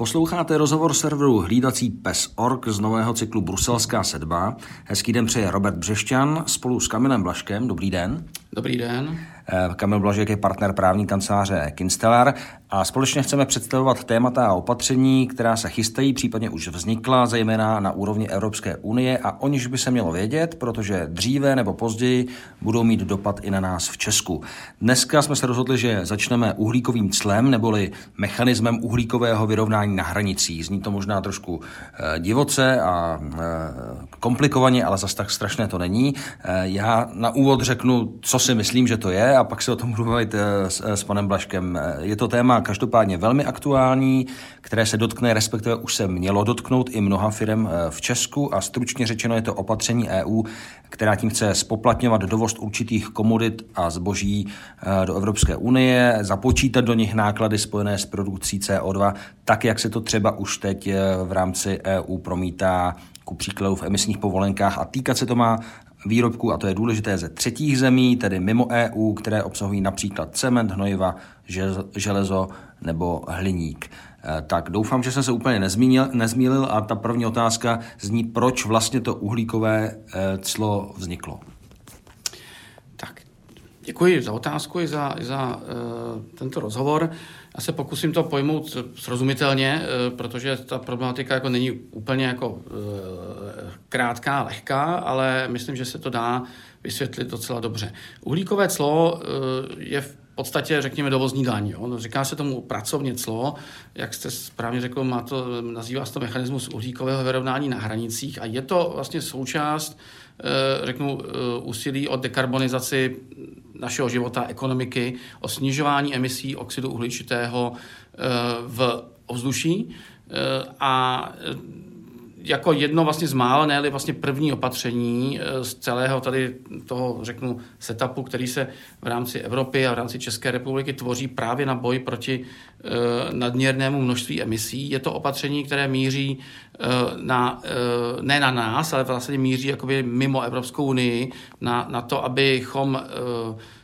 Posloucháte rozhovor serveru Hlídací pes.org z nového cyklu Bruselská sedba. Hezký den přeje Robert Břešťan spolu s Kamilem Blaškem. Dobrý den. Dobrý den. Eh, Kamil Blažek je partner právní kanceláře Kinstellar a společně chceme představovat témata a opatření, která se chystají, případně už vznikla, zejména na úrovni Evropské unie a o niž by se mělo vědět, protože dříve nebo později budou mít dopad i na nás v Česku. Dneska jsme se rozhodli, že začneme uhlíkovým clem neboli mechanismem uhlíkového vyrovnání na hranicích. Zní to možná trošku eh, divoce a eh, komplikovaně, ale zas tak strašné to není. Já na úvod řeknu, co si myslím, že to je a pak se o tom budu eh, s, eh, s panem Blaškem. Eh, je to téma každopádně velmi aktuální, které se dotkne, respektive už se mělo dotknout i mnoha firm v Česku a stručně řečeno je to opatření EU, která tím chce spoplatňovat dovoz určitých komodit a zboží do Evropské unie, započítat do nich náklady spojené s produkcí CO2, tak jak se to třeba už teď v rámci EU promítá ku příkladu v emisních povolenkách a týkat se to má výrobků, a to je důležité, ze třetích zemí, tedy mimo EU, které obsahují například cement, hnojiva, železo nebo hliník. Eh, tak doufám, že jsem se úplně nezmínil, nezmílil a ta první otázka zní, proč vlastně to uhlíkové eh, clo vzniklo. Tak, děkuji za otázku i za, i za uh, tento rozhovor. Já se pokusím to pojmout srozumitelně, uh, protože ta problematika jako není úplně jako uh, krátká, lehká, ale myslím, že se to dá vysvětlit docela dobře. Uhlíkové clo je v podstatě, řekněme, dovozní daň. Jo? No, říká se tomu pracovně clo, jak jste správně řekl, má to, nazývá se to mechanismus uhlíkového vyrovnání na hranicích a je to vlastně součást, řeknu, úsilí o dekarbonizaci našeho života, ekonomiky, o snižování emisí oxidu uhličitého v ovzduší. A jako jedno vlastně z mála, ne vlastně první opatření eh, z celého tady toho, řeknu, setupu, který se v rámci Evropy a v rámci České republiky tvoří právě na boj proti eh, nadměrnému množství emisí. Je to opatření, které míří eh, na, ne na nás, ale vlastně míří jakoby mimo Evropskou unii na, na to, abychom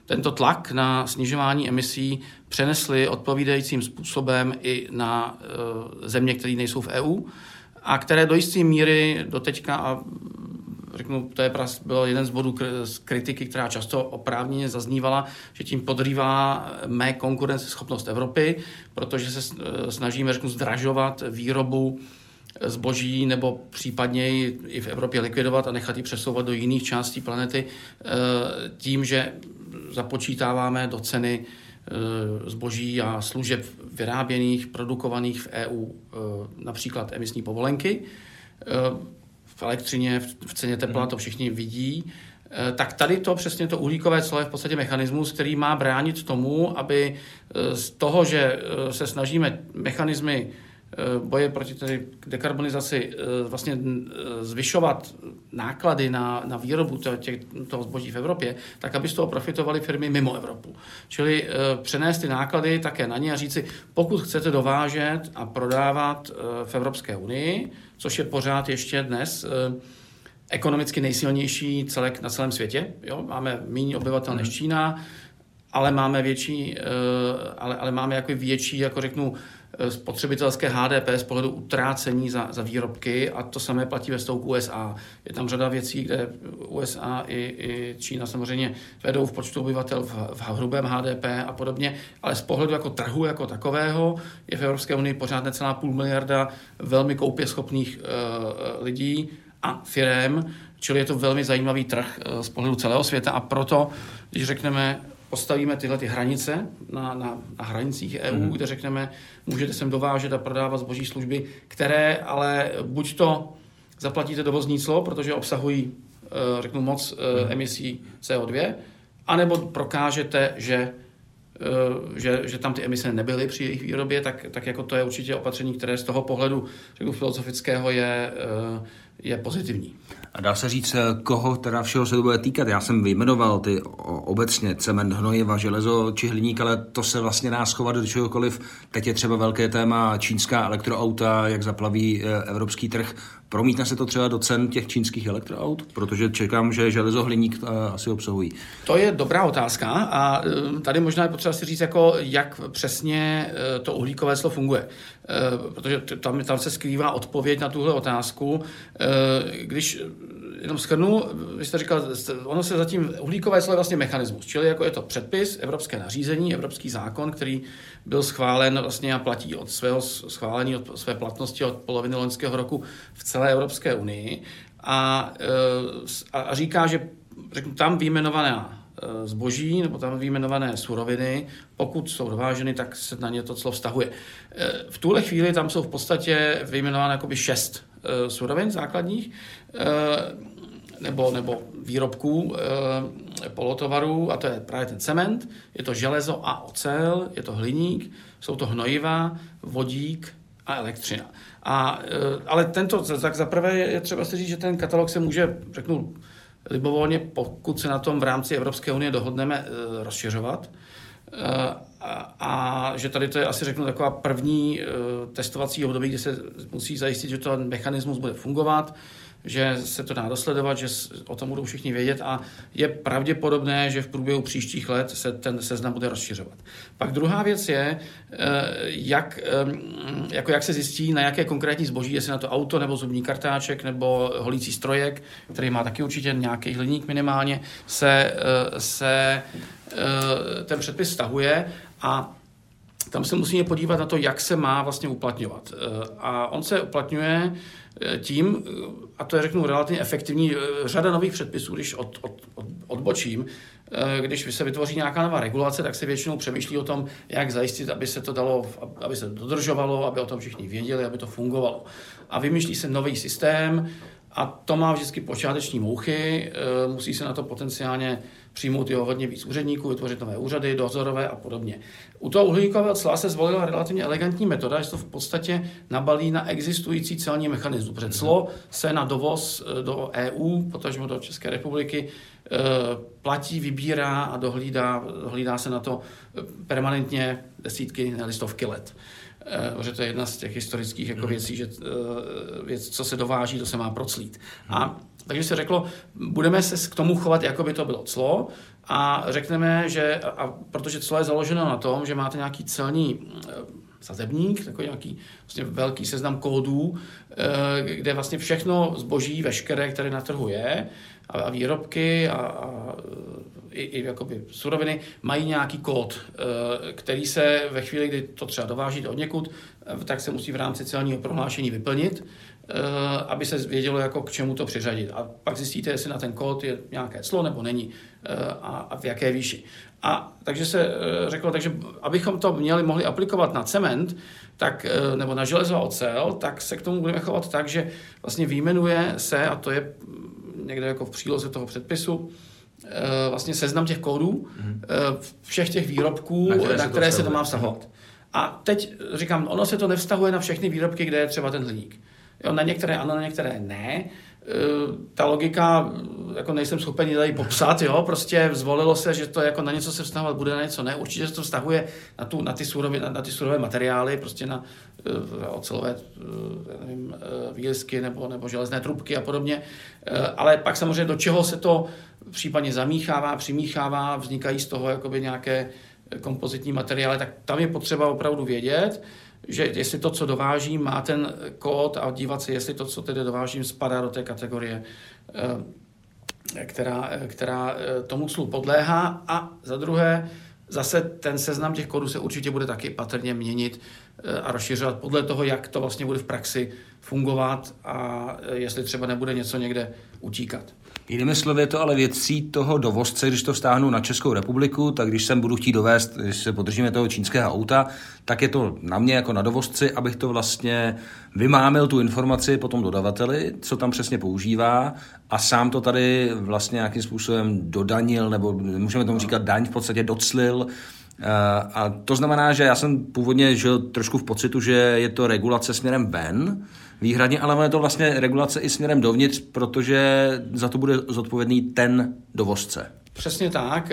tento tlak na snižování emisí přenesli odpovídajícím způsobem i na země, které nejsou v EU a které do jisté míry do teďka, a řeknu, to je byl jeden z bodů z kritiky, která často oprávněně zaznívala, že tím podrývá mé konkurenceschopnost Evropy, protože se snažíme, řeknu, zdražovat výrobu zboží nebo případně i v Evropě likvidovat a nechat ji přesouvat do jiných částí planety eh, tím, že započítáváme do ceny Eh, zboží a služeb vyráběných, produkovaných v EU, eh, například emisní povolenky. Eh, v elektřině, v ceně tepla hmm. to všichni vidí. Tak tady to přesně to uhlíkové clo je v podstatě mechanismus, který má bránit tomu, aby z toho, že se snažíme mechanismy Eh, boje proti tedy dekarbonizaci eh, vlastně eh, zvyšovat náklady na, na výrobu těch, toho zboží v Evropě, tak aby z toho profitovaly firmy mimo Evropu. Čili přenést ty náklady také na ně a říci, pokud chcete dovážet a prodávat v Evropské unii, což je pořád ještě dnes ekonomicky nejsilnější celek na celém světě. Jo? Máme méně obyvatel než mhm. Čína, ale máme větší, ale, ale máme jako větší, jako řeknu, Eh, spotřebitelské HDP z pohledu utrácení za, za výrobky a to samé platí ve stouku USA. Je tam řada věcí, kde USA i, i Čína samozřejmě vedou v počtu obyvatel v, v hrubém HDP a podobně, ale z pohledu jako trhu jako takového je v Evropské unii pořád necelá půl miliarda velmi koupě schopných uh, lidí a firem, čili je to velmi zajímavý trh z pohledu celého světa a proto, když řekneme postavíme tyhle ty hranice na, na, na hranicích EU, mm. kde řekneme, můžete sem dovážet a prodávat zboží služby, které ale buď to zaplatíte dovozní clo, protože obsahují, eh, řeknu, moc mm. emisí CO2, anebo prokážete, že eh, že, že tam ty emise nebyly při jejich výrobě, tak, tak jako to je určitě opatření, které z toho pohledu řeknu, filozofického je, je pozitivní. A dá se říct, koho teda všeho se to bude týkat? Já jsem vyjmenoval ty obecně cement, hnojiva, železo či hliník, ale to se vlastně dá schovat do čehokoliv. Teď je třeba velké téma čínská elektroauta, jak zaplaví eh, evropský trh. Promítne se to třeba do cen těch čínských elektroaut? Protože čekám, že železo, hliník eh, asi obsahují. To je dobrá otázka a eh, tady možná je potřeba si říct, jako, jak přesně to uhlíkové slo funguje. Protože tam, tam se skrývá odpověď na tuhle otázku. Když jenom schrnu, vy jste říkal, ono se zatím, uhlíkové clo je vlastně mechanismus, čili jako je to předpis, evropské nařízení, evropský zákon, který byl schválen vlastně a platí od svého schválení, od své platnosti od poloviny loňského roku v celé Evropské unii a, e, a, říká, že řeknu, tam výjmenované e, zboží nebo tam výjmenované suroviny, pokud jsou dováženy, tak se na ně to clo vztahuje. E, v tuhle chvíli tam jsou v podstatě vyjmenované jakoby šest surovin základních nebo, nebo výrobků e, polotovarů, a to je právě ten cement, je to železo a ocel, je to hliník, jsou to hnojiva, vodík a elektřina. A, ale tento, tak zaprvé je, třeba si říct, že ten katalog se může, řeknu, libovolně, pokud se na tom v rámci Evropské unie dohodneme, rozšiřovat. A, a že tady to je asi řeknu taková první e, testovací období, kdy se musí zajistit, že ten mechanismus bude fungovat, že se to dá dosledovat, že o tom budou všichni vědět a je pravděpodobné, že v průběhu příštích let se ten seznam bude rozšiřovat. Pak druhá věc je, eh, jak, eh, jako jak se zjistí, na jaké konkrétní zboží, jestli na to auto nebo zubní kartáček nebo holící strojek, který má taky určitě nějaký hliník minimálně, se, eh, se ten předpis stahuje a tam se musíme podívat na to, jak se má vlastně uplatňovat. A on se uplatňuje tím, a to je řeknu relativně efektivní, eh, řada nových předpisů, když od, od, od, odbočím, eh, když se vytvoří nějaká nová regulace, tak se většinou přemýšlí o tom, jak zajistit, aby se to dalo, aby se dodržovalo, aby o tom všichni věděli, aby to fungovalo. A vymýšlí se nový systém, a to má vždycky počáteční mouchy, eh, musí se na to potenciálně přijmout jeho hodně víc úředníků, vytvořit nové úřady, dozorové a podobně. U toho uhlíkového cla se zvolila relativně elegantní metoda, že to v podstatě nabalí na existující celní mechanismus. Protože clo se na dovoz eh, do EU, protože do České republiky, eh, platí, vybírá a dohlídá, dohlídá se na to permanentně desítky, ne stovky let. Eh, že to je jedna z těch historických jako hmm. věcí, že eh, věc, co se dováží, to se má proclít. A takže se řeklo, budeme se k tomu chovat, jako by to bylo clo a řekneme, že, a protože clo je založeno na tom, že máte nějaký celní eh, sazebník, takový nějaký vlastně velký seznam kódů, kde vlastně všechno zboží, veškeré, které na trhu je, a výrobky a, a i, i jakoby suroviny mají nějaký kód, eh, který se ve chvíli, kdy to třeba dováží od někud, eh, tak se musí v rámci celního prohlášení vyplnit, eh, aby se vědělo, jako k čemu to přiřadit. A pak zjistíte, jestli na ten kód je nějaké clo nebo není a, a v jaké výši. A takže se řeklo, takže abychom to měli, mohli aplikovat na cement, tak, nebo na železo a ocel, tak se k tomu budeme chovat tak, že vlastně výjmenuje se, a to je někde jako v příloze toho předpisu, Eh, vlastně seznam těch kódů mm. všech těch výrobků, na které, na které se to má vztahovat. A teď říkám, ono se to nevztahuje na všechny výrobky, kde je třeba ten hliník. Jo, na některé ano, na některé ne. Eh, ta logika, jako nejsem schopen tady popsat, jo, prostě zvolilo se, že to jako na něco se vztahovat bude, na něco ne. Určitě se to vztahuje na, tu, na, ty, surové, na, na ty surové materiály, prostě na uh, ocelové uh, nevím, uh, výlisky nebo, nebo železné trubky a podobně. Uh, ale pak samozřejmě do čeho se to případně zamíchává, přimíchává, vznikají z toho jakoby nějaké kompozitní materiály, tak tam je potřeba opravdu vědět, že jestli to, co dovážím, má ten kód a dívat se, jestli to, co tedy dovážím, spadá do té kategorie, eh, která, která eh, tomu clu podléhá. A za druhé, zase ten seznam těch kódů se určitě bude taky patrně měnit eh, a rozšiřovat podle toho, jak to vlastně bude v praxi fungovat a jestli třeba nebude něco někde utíkat. Jinými slovy je to ale věcí toho dovozce, když to vztáhnu na Českou republiku, tak když sem budu chtít dovést, když se podržíme toho čínského auta, tak je to na mě jako na dovozci, abych to vlastně vymámil tu informaci po tom dodavateli, co tam přesně používá a sám to tady vlastně nějakým způsobem dodanil, nebo můžeme tomu říkat daň, v podstatě doclil, A to znamená, že já jsem původně žil trošku v pocitu, že je to regulace směrem ven, výhradně, ale je to vlastně regulace i směrem dovnitř, protože za to bude zodpovědný ten dovozce. Přesně tak.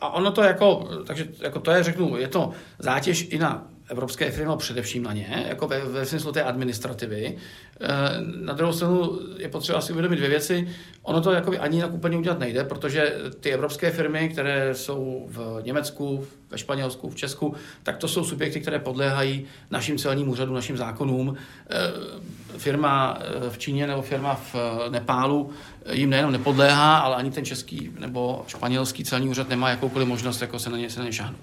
A ono to jako, takže jako to je, řeknu, je to zátěž i na evropské firmy, no především na ně, jako ve, ve smyslu té administrativy. Eh, na druhou stranu je potřeba si uvědomit dvě věci. Ono to jakoby ani jinak úplně udělat nejde, protože ty evropské firmy, které jsou v Německu, ve Španělsku, v Česku, tak to jsou subjekty, které podléhají našim celním úřadům, našim zákonům. Eh, firma eh, v Číně nebo firma v Nepálu jim nejenom nepodléhá, ale ani ten český nebo španělský celní úřad nemá jakoukoliv možnost jako se na ně, se na ně šáhnout.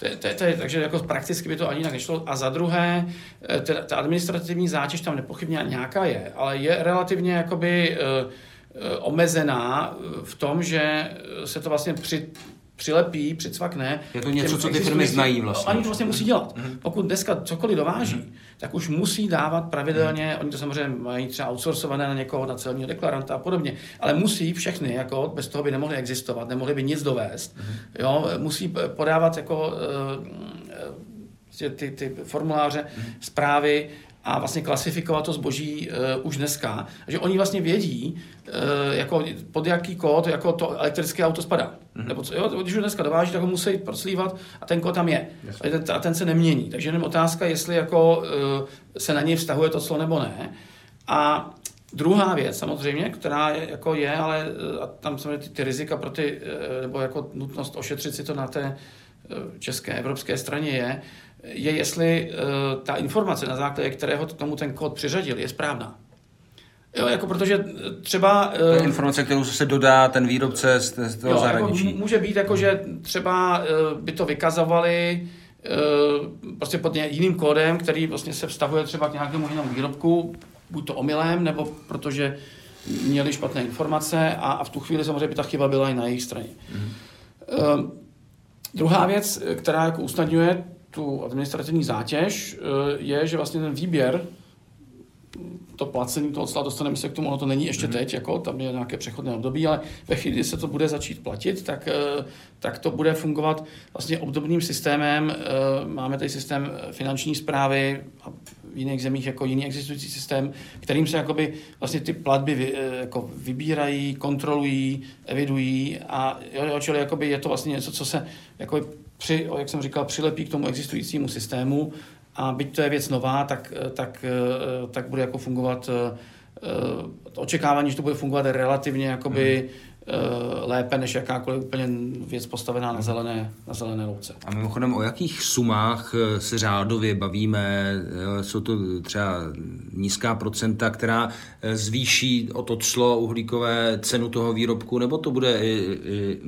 To, to, to, takže jako prakticky by to ani jinak nešlo. A za druhé, eh, ta, ta administrativní zátěž tam nepochybně nějaká je, ale je relativně jakoby uh, omezená v tom, že se to vlastně při, přilepí, přicvakne. Je to něco, co ty firmy znají vlastně. Oni to vlastně musí dělat. Mm-hmm. Pokud dneska cokoliv dováží, mm-hmm. tak už musí dávat pravidelně, mm-hmm. oni to samozřejmě mají třeba outsourcované na někoho, na celního deklaranta a podobně, ale musí všechny, jako bez toho by nemohli existovat, nemohli by nic dovést. Mm-hmm. Jo, musí podávat jako uh, ty, ty formuláře, mm-hmm. zprávy, a vlastně klasifikovat to zboží uh, už dneska. že oni vlastně vědí, uh, jako pod jaký kód jako to elektrické auto spadá. Mm-hmm. Nebo co, jo, když ho dneska dováží, tak ho musí proslívat a ten kód tam je. Yes. A, ten, a ten se nemění. Takže jenom otázka, jestli jako uh, se na něj vztahuje to clo nebo ne. A Druhá věc samozřejmě, která je, jako je, ale a tam samozřejmě ty, ty rizika pro ty, nebo jako nutnost ošetřit si to na té české, evropské straně je, je, jestli uh, ta informace, na základě kterého tomu ten kód přiřadil, je správná. Jo, jako protože třeba... Uh, informace, kterou se dodá ten výrobce z, z toho jo, jako zahraničí. Jako může být jako, že třeba by to vykazovali prostě pod jiným kódem, který vlastně se vztahuje třeba k nějakému jinému výrobku, buď to omylem, nebo protože měli špatné informace a, a v tu chvíli samozřejmě by ta chyba byla i na jejich straně. Mm. Uh, druhá věc, která jako usnadňuje tu administrativní zátěž, eh, je, že vlastně ten výběr, to placení toho cla, dostaneme se k tomu, ono to není ještě mm-hmm. teď, jako, tam je nějaké přechodné období, ale ve chvíli, kdy se to bude začít platit, tak, eh, tak to bude fungovat vlastně obdobným systémem. Eh, máme tady systém finanční zprávy a v jiných zemích jako jiný existující systém, kterým se jakoby vlastně ty platby vy, jako vybírají, kontrolují, evidují a jo, čili jakoby je to vlastně něco, co se jakoby při, jak jsem říkal, přilepí k tomu existujícímu systému a byť to je věc nová, tak, tak, tak bude jako fungovat eh, očekávání, že to bude fungovat relativně jakoby hmm lépe než jakákoliv úplně věc postavená na zelené, na zelené louce. A mimochodem, o jakých sumách eh, se řádově bavíme? Jsou to třeba nízká procenta, která zvýší o to clo uhlíkové cenu toho výrobku, nebo to bude i, i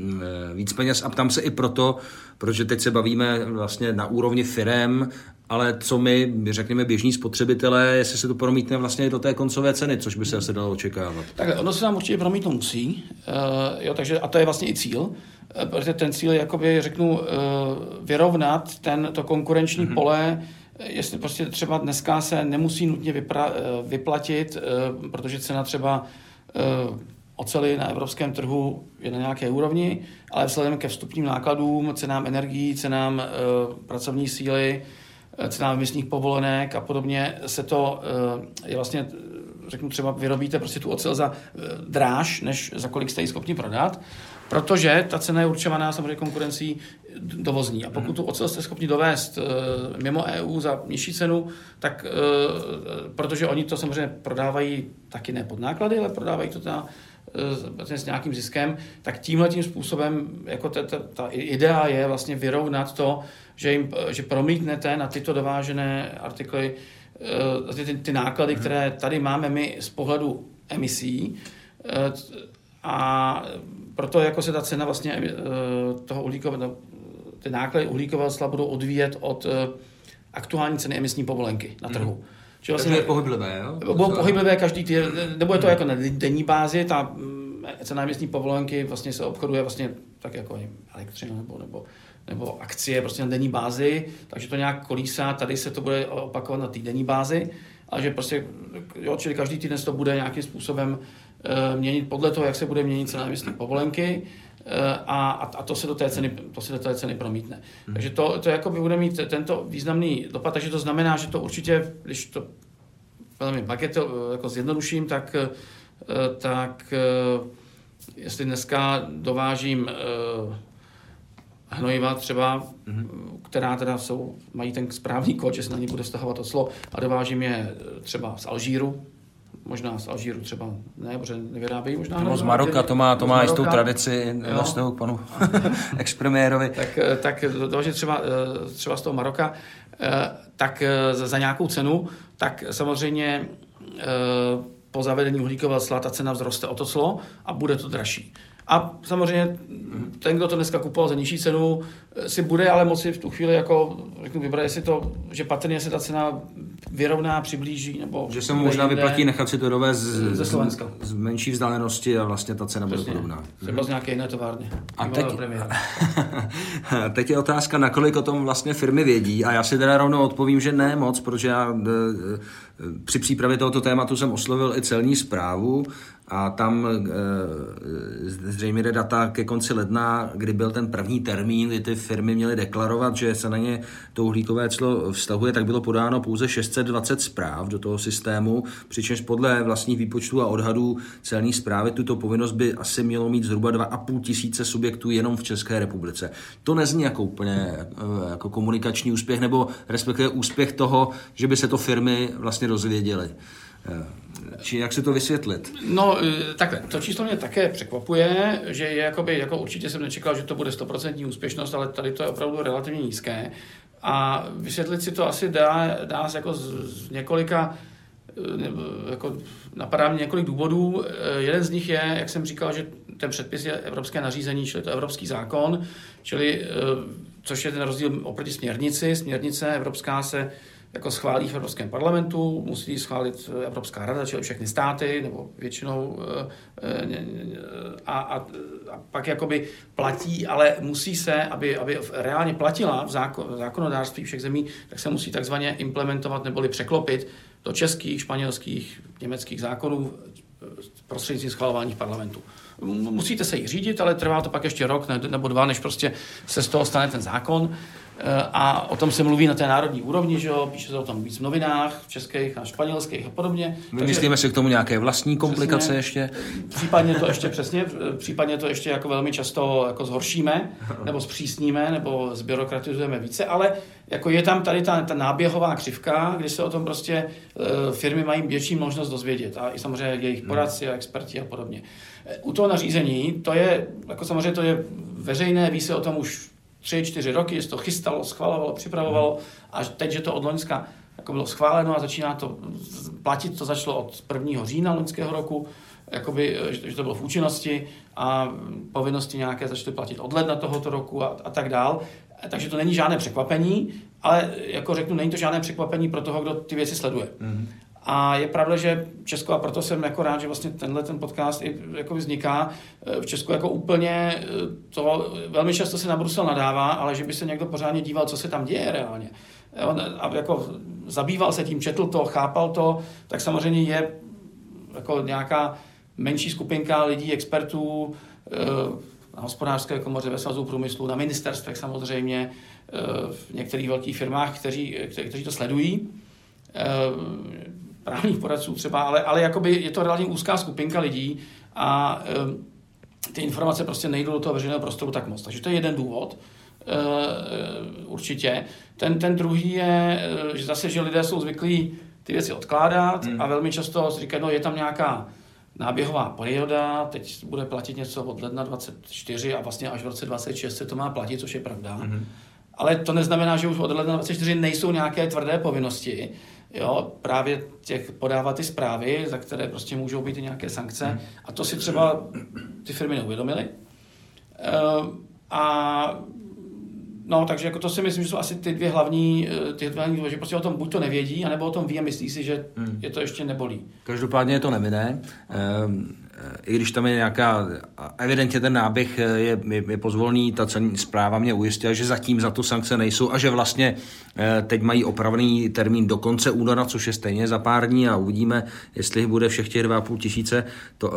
víc peněz? A ptám se i proto, protože teď se bavíme vlastně na úrovni firem, ale co my, řekněme, běžní spotřebitelé, jestli se to promítne vlastně do té koncové ceny, což by se asi dalo očekávat. Tak ono se nám určitě promítnout musí, uh, jo, takže, a to je vlastně i cíl, uh, protože ten cíl je, jakoby, řeknu, uh, vyrovnat ten, to konkurenční mm-hmm. pole, jestli prostě třeba dneska se nemusí nutně vypra, vyplatit, protože cena třeba oceli na evropském trhu je na nějaké úrovni, ale vzhledem ke vstupním nákladům, cenám energií, cenám e, pracovní síly, cenám emisních povolenek a podobně, se to e, je vlastně, řeknu třeba, vyrobíte prostě tu ocel za e, dráž, než za kolik jste ji schopni prodat, protože ta cena je určovaná samozřejmě konkurencí dovozní. A pokud mhm. tu ocel jste schopni dovést e, mimo EU za nižší cenu, tak protože oni to samozřejmě prodávají taky ne pod náklady, ale prodávají to na s nějakým ziskem, tak tímhle tím způsobem jako ta, ta, ta idea je vlastně vyrovnat to, že, jim, že promítnete na tyto dovážené artikly eh, ty, ty náklady, které tady máme my z pohledu emisí eh, a proto jako se ta cena vlastně toho uhlíkového, ty náklady uhlíkového cla budou odvíjet od aktuální ceny emisní povolenky na trhu. Mm. Že vlastně, je pohyblivé, jo? Budou pohyblivé každý týden, nebo je to jako na denní bázi, ta mm, cena městní povolenky vlastně se obchoduje vlastně tak jako elektřina nebo, nebo, nebo akcie prostě na denní bázi, takže to nějak kolísá, tady se to bude opakovat na týdenní bázi, ale že prostě, jo, čili každý týden se to bude nějakým způsobem měnit podle toho, jak se bude měnit cena emisní povolenky a, a to se do té ceny, to se do té ceny promítne. Hmm. Takže to, to jako by bude mít tento významný dopad, takže to znamená, že to určitě, když to velmi bagetel, jako zjednoduším, tak, tak jestli dneska dovážím hnojiva třeba, mm-hmm. která teda jsou, mají ten správný kód, že se na ně bude stahovat oslo a dovážím je třeba z Alžíru, možná z Alžíru třeba ne, protože nevyrábějí možná. No, z Maroka, to má, to má jistou tradici ve vztahu k panu expremiérovi. tak, tak dovážím třeba, třeba z toho Maroka, eh, tak eh, za nějakou cenu, tak samozřejmě eh, po zavedení uhlíkového cla ta cena vzroste o to clo a bude to dražší. A samozřejmě ten, kdo to dneska kupoval za nižší cenu, si bude ale moci v tu chvíli jako, řeknu, vybrat, jestli to, že patrně se ta cena vyrovná, přiblíží, nebo... Že se mu možná jinde, vyplatí nechat si to dovést z, ze Slovenska. Z, menší vzdálenosti a vlastně ta cena Přesně. bude podobná. Třeba z nějaké jiné továrny. A teď, teď je otázka, nakolik o tom vlastně firmy vědí a já si teda rovnou odpovím, že ne moc, protože já e, e, při přípravě tohoto tématu jsem oslovil i celní zprávu a tam e, zřejmě jde data ke konci ledna, kdy byl ten první termín, kdy ty firmy měly deklarovat, že se na ně to uhlíkové clo vztahuje, tak bylo podáno pouze 620 zpráv do toho systému, přičemž podle vlastních výpočtů a odhadů celní zprávy tuto povinnost by asi mělo mít zhruba 2,5 tisíce subjektů jenom v České republice. To nezní jako úplně e, jako komunikační úspěch, nebo respektive úspěch toho, že by se to firmy vlastně dozvěděly. Či jak se to vysvětlit? No, e, takhle, to číslo mě také překvapuje, že je jakoby, jako určitě jsem nečekal, že to bude 100% úspěšnost, ale tady to je opravdu relativně nízké. A vysvětlit si to asi dá, dá se jako z, z několika e, jako napadá mě několik důvodů. Jeden z nich je, jak jsem říkal, že ten předpis je evropské nařízení, čili to evropský zákon, čili což je ten rozdíl oproti směrnici. Směrnice evropská se jako schválí v Evropském parlamentu, musí schválit eh, Evropská rada, čili všechny státy, nebo většinou eh, eh, a, a, a pak jakoby platí, ale musí se, aby, aby reálně platila v, zákon, v zákonodárství všech zemí, tak se musí takzvaně implementovat neboli překlopit do českých, španělských, německých zákonů prostřednictvím schvalování v parlamentu. Musíte se jich řídit, ale trvá to pak ještě rok nebo dva, než prostě se z toho stane ten zákon. Eh, a o tom se mluví na té národní úrovni, že jo? píše se o tom víc v novinách, v českých a španělských a podobně. Vymyslíme si k tomu nějaké vlastní komplikace přesně, ještě? Případně to ještě přesně, případně to ještě jako velmi často jako zhoršíme, nebo zpřísníme, nebo zbyrokratizujeme více, ale jako je tam tady ta, ta náběhová křivka, kdy se o tom prostě e, firmy mají větší možnost dozvědět a i samozřejmě jejich hmm. poradci a experti a podobně. E, u toho nařízení, to je, jako samozřejmě to je veřejné, ví se o tom už tři, čtyři roky, se to chystalo, schvalovalo, připravovalo a teď, že to od Loňska jako bylo schváleno a začíná to platit, to začalo od 1. října loňského roku, jakoby, že to bylo v účinnosti a povinnosti nějaké začaly platit od ledna tohoto roku a, a tak dál. Takže to není žádné překvapení, ale jako řeknu, není to žádné překvapení pro toho, kdo ty věci sleduje. Mm-hmm. A je pravda, že Česko, a proto jsem jako rád, že vlastně tenhle ten podcast i jako vzniká, eh, v Česku jako úplně eh, to velmi často se na Brusel nadává, ale že by se někdo pořádně díval, co se tam děje reálně. A jako zabýval se tím, četl to, chápal to, tak samozřejmě je jako nějaká menší skupinka lidí, expertů, eh, na hospodářské komoře, ve svazu průmyslu, na ministerstvech samozřejmě, v některých velkých firmách, kteří, kteří to sledují právních poradců třeba, ale, ale jakoby je to relativně úzká skupinka lidí a e, ty informace prostě nejdou do toho veřejného prostoru tak moc. Takže to je jeden důvod. E, určitě. Ten, ten druhý je, eh, že zase, že lidé jsou zvyklí ty věci odkládat hmm. a velmi často si říkají, no je tam nějaká náběhová perioda, teď bude platit něco od ledna 24 a vlastně až v roce 26 se to má platit, což je pravda. Hmm. Ale to neznamená, že už od ledna 24 nejsou nějaké tvrdé povinnosti jo, právě těch podávat ty zprávy, za které prostě můžou být i nějaké sankce. Hmm. A to si třeba ty firmy neuvědomily. Uh, a No, takže jako to si myslím, že jsou asi ty dvě hlavní, eh, ty dvě hlavní že prostě o tom buď to nevědí, anebo o tom ví a myslí si, že hmm. je to ještě nebolí. Každopádně je to nemine. Ehm, i když tam je nějaká, evidentně ten náběh je, je, je pozvolný, ta celní zpráva mě ujistila, že zatím za to sankce nejsou a že vlastně teď mají opravný termín do konce února, což je stejně za pár dní a uvidíme, jestli bude všech těch 2,5 tisíce, to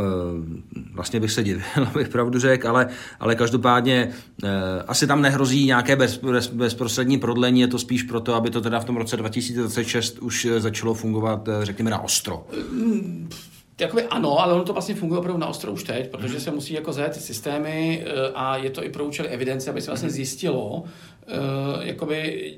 vlastně bych se divil, bych pravdu řekl, ale, ale každopádně asi tam nehrozí nějaké bez, bez, bezprostřední prodlení, je to spíš proto, aby to teda v tom roce 2026 už začalo fungovat, řekněme, na ostro. Jakoby ano, ale ono to vlastně funguje opravdu na ostro už teď, protože mhm. se musí jako zajet ty systémy eh, a je to i pro účely evidence, aby se vlastně mhm. zjistilo, eh, jakoby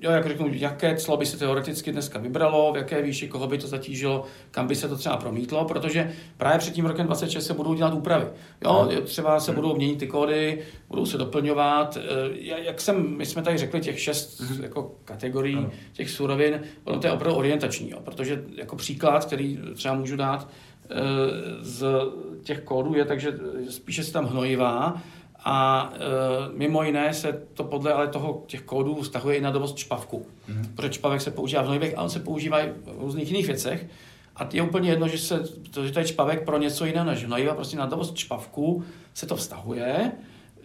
jo, jak řeknu, jaké clo by se teoreticky dneska vybralo, v jaké výši, koho by to zatížilo, kam by se to třeba promítlo, protože právě před tím rokem 26 se budou dělat úpravy. Jo, třeba se budou měnit ty kódy, budou se doplňovat. Eh, jak jsem, my jsme tady řekli těch šest mhm. jako kategorií těch surovin, ono to je opravdu orientační, jo, protože jako příklad, který třeba můžu dát, eh, z těch kódů je, takže spíše se tam hnojivá, a e, mimo jiné se to podle ale toho těch kódů vztahuje i na dovoz čpavku. Mm-hmm. Protože čpavek se používá v hnojivech a on se používá i v různých jiných věcech. A je úplně jedno, že, se, to, že to je čpavek pro něco jiného než hnojiva, prostě na dovoz čpavku se to vztahuje.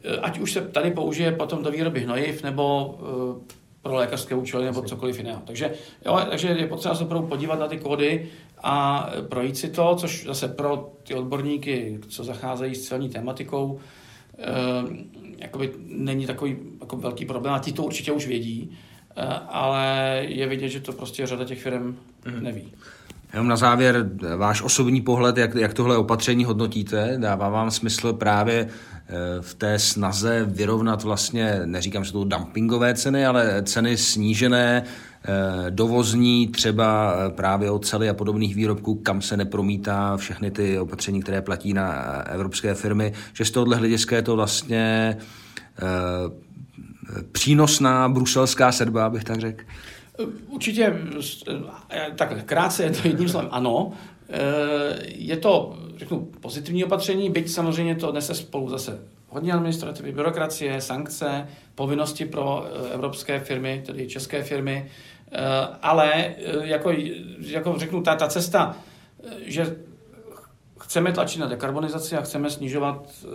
E, ať už se tady použije potom do výroby hnojiv, nebo e, pro lékařské účely, nebo cokoliv jiného. Takže, jo, takže je potřeba se opravdu podívat na ty kódy a projít si to, což zase pro ty odborníky, co zacházejí s celní tématikou, Ehm, jakoby není takový jako velký problém a ti to určitě už vědí, eh, ale je vidět, že to prostě řada těch firm mm. neví. Jenom na závěr, váš osobní pohled, jak, jak tohle opatření hodnotíte, dává vám smysl právě eh, v té snaze vyrovnat vlastně, neříkám, že to dumpingové ceny, ale ceny snížené Eh, dovozní, třeba eh, právě ocely a podobných výrobků, kam se nepromítá všechny ty opatření, které platí na eh, evropské firmy, že z tohohle hlediska je to vlastně přínosná bruselská sedba, abych tak řekl? Určitě, tak krátce je to jedním slovem ano. Je to, řeknu, pozitivní opatření, byť samozřejmě to nese spolu zase hodně administrativy, byrokracie, sankce, povinnosti pro evropské firmy, tedy české firmy, Eh, ale eh, jako, jako řeknu, ta, ta cesta, eh, že chceme tlačit na dekarbonizaci a chceme snižovat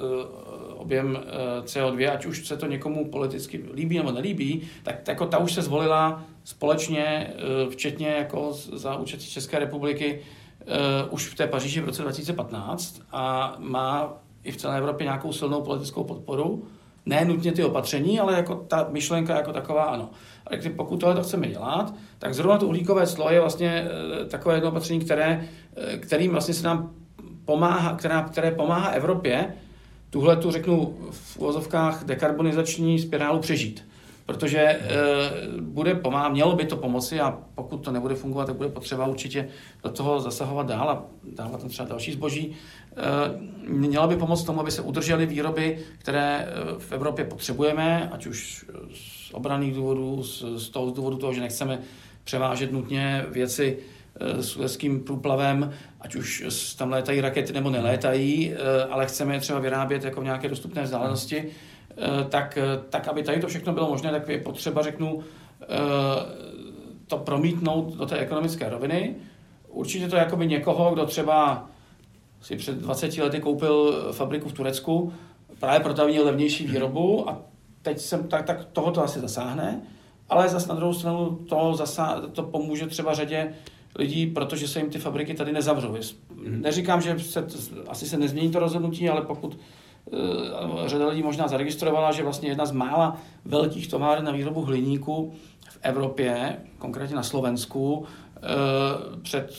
objem CO2, ať už se to někomu politicky líbí nebo nelíbí, tak jako ta už se zvolila společně, včetně jako za účastí České republiky, už v té Paříži v roce 2015 a má i v celé Evropě nějakou silnou politickou podporu. Ne nutně ty opatření, ale jako ta myšlenka jako taková ano. Ale pokud tohle to chceme dělat, tak zrovna to uhlíkové clo je vlastně eh, takové jedno opatření, které, eh, kterým vlastně se nám pomáhá, která, které pomáhá Evropě tuhle tu, řeknu, v uvozovkách dekarbonizační spirálu přežít. Protože e, bude pomáhat, mělo by to pomoci a pokud to nebude fungovat, tak bude potřeba určitě do toho zasahovat dál a dávat tam třeba další zboží. E, měla by pomoct tomu, aby se udržely výroby, které v Evropě potřebujeme, ať už z obraných důvodů, z, z toho z důvodu toho, že nechceme převážet nutně věci eh, s leským průplavem, ať už tam létají rakety nebo nelétají, eh, ale chceme je třeba vyrábět jako v nějaké dostupné vzdálenosti, eh, tak, tak aby tady to všechno bylo možné, tak je potřeba, řeknu, to promítnout do té ekonomické roviny. Určitě to jako by někoho, kdo třeba si před 20 lety koupil fabriku v Turecku, právě proto měl levnější výrobu a teď jsem, tak, tak toho to asi zasáhne, ale zase na druhou stranu to, zasa, to pomůže třeba řadě lidí, protože se jim ty fabriky tady nezavřou. Mhm. Neříkám, že se, asi se nezmění to rozhodnutí, ale pokud řada lidí možná zaregistrovala, že vlastně jedna z mála velkých továren na výrobu hliníku v Evropě, konkrétně na Slovensku, uh, před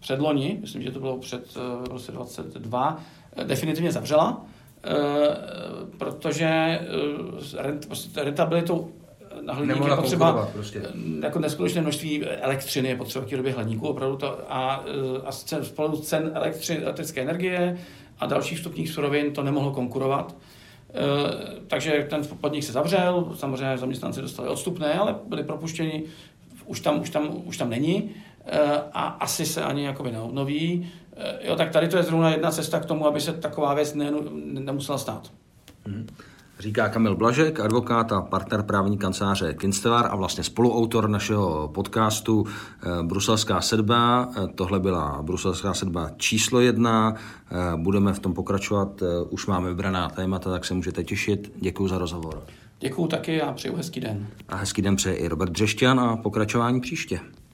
předloni, myslím, že to bylo před uh, roce 22, definitivně zavřela, protože prostě rentabilitou na hliník je potřeba prostě. jako neskutečné množství elektřiny je potřeba k době hliníku, opravdu to, a, a spolu cen elektřiny, elektrické energie a dalších vstupních surovin to nemohlo konkurovat. E, takže ten podnik se zavřel, samozřejmě zaměstnanci dostali odstupné, ale byli propuštěni, už tam, už tam, už tam není e, a asi se ani jakoby neobnoví. E, jo, tak tady to je zrovna jedna cesta k tomu, aby se taková věc ne, nemusela stát. Hmm. Říká Kamil Blažek, advokát a partner právní kanceláře Kinstelar a vlastně spoluautor našeho podcastu eh, Bruselská sedba. Eh, tohle byla Bruselská sedba číslo jedna. Eh, budeme v tom pokračovat. Už máme vybraná témata, tak se můžete těšit. Děkuji za rozhovor. Děkuji taky a přeju hezký den. A hezký den přeje i Robert Břešťan a pokračování příště.